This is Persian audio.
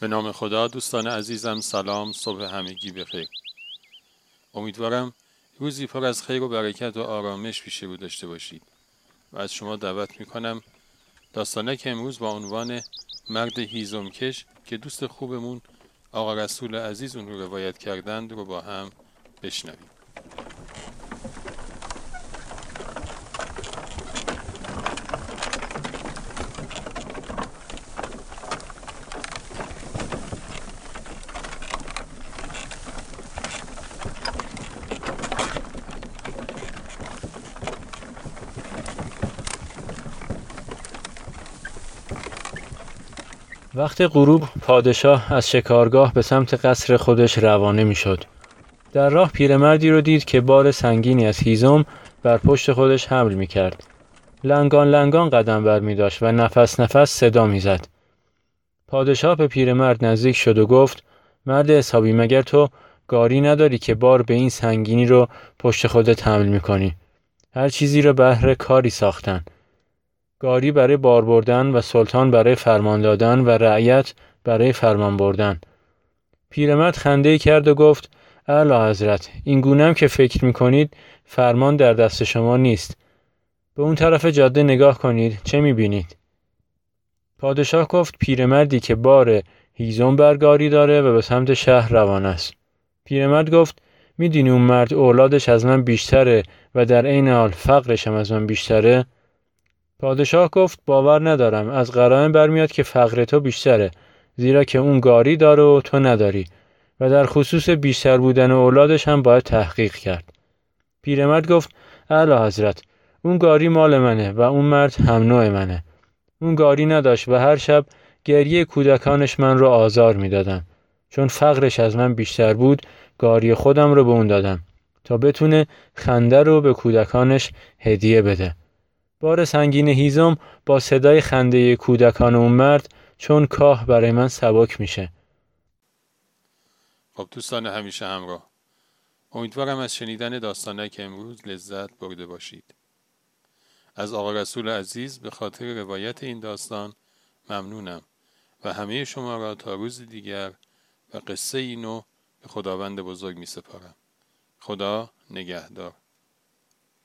به نام خدا دوستان عزیزم سلام صبح همگی بخیر. امیدوارم روزی پر از خیر و برکت و آرامش پیش رو داشته باشید. و از شما دعوت می‌کنم که امروز با عنوان مرد هیزمکش که دوست خوبمون آقا رسول عزیز اون رو روایت کردند رو با هم بشنویم. وقت غروب پادشاه از شکارگاه به سمت قصر خودش روانه می‌شد. در راه پیرمردی رو دید که بار سنگینی از هیزم بر پشت خودش حمل می کرد. لنگان لنگان قدم بر می داشت و نفس نفس صدا می زد. پادشاه به پیرمرد نزدیک شد و گفت مرد حسابی مگر تو گاری نداری که بار به این سنگینی رو پشت خودت حمل می کنی. هر چیزی را بهر کاری ساختن. گاری برای بار بردن و سلطان برای فرمان دادن و رعیت برای فرمان بردن. پیرمرد خنده کرد و گفت اعلی حضرت این گونم که فکر می کنید فرمان در دست شما نیست. به اون طرف جاده نگاه کنید چه می بینید؟ پادشاه گفت پیرمردی که بار هیزم برگاری داره و به سمت شهر روان است. پیرمرد گفت می‌دونی اون مرد اولادش از من بیشتره و در عین حال فقرش هم از من بیشتره؟ پادشاه گفت باور ندارم از قرائن برمیاد که فقر تو بیشتره زیرا که اون گاری داره و تو نداری. و در خصوص بیشتر بودن اولادش هم باید تحقیق کرد. پیرمرد گفت اعلی حضرت اون گاری مال منه و اون مرد هم نوع منه. اون گاری نداشت و هر شب گریه کودکانش من رو آزار می‌دادن. چون فقرش از من بیشتر بود گاری خودم رو به اون دادم تا بتونه خنده رو به کودکانش هدیه بده. بار سنگین هیزم با صدای خنده کودکان اون مرد چون کاه برای من سبک میشه. خب دوستان همیشه همراه امیدوارم از شنیدن داستانه که امروز لذت برده باشید. از آقا رسول عزیز به خاطر روایت این داستان ممنونم و همه شما را تا روز دیگر و قصه اینو به خداوند بزرگ می سپارم. خدا نگهدار.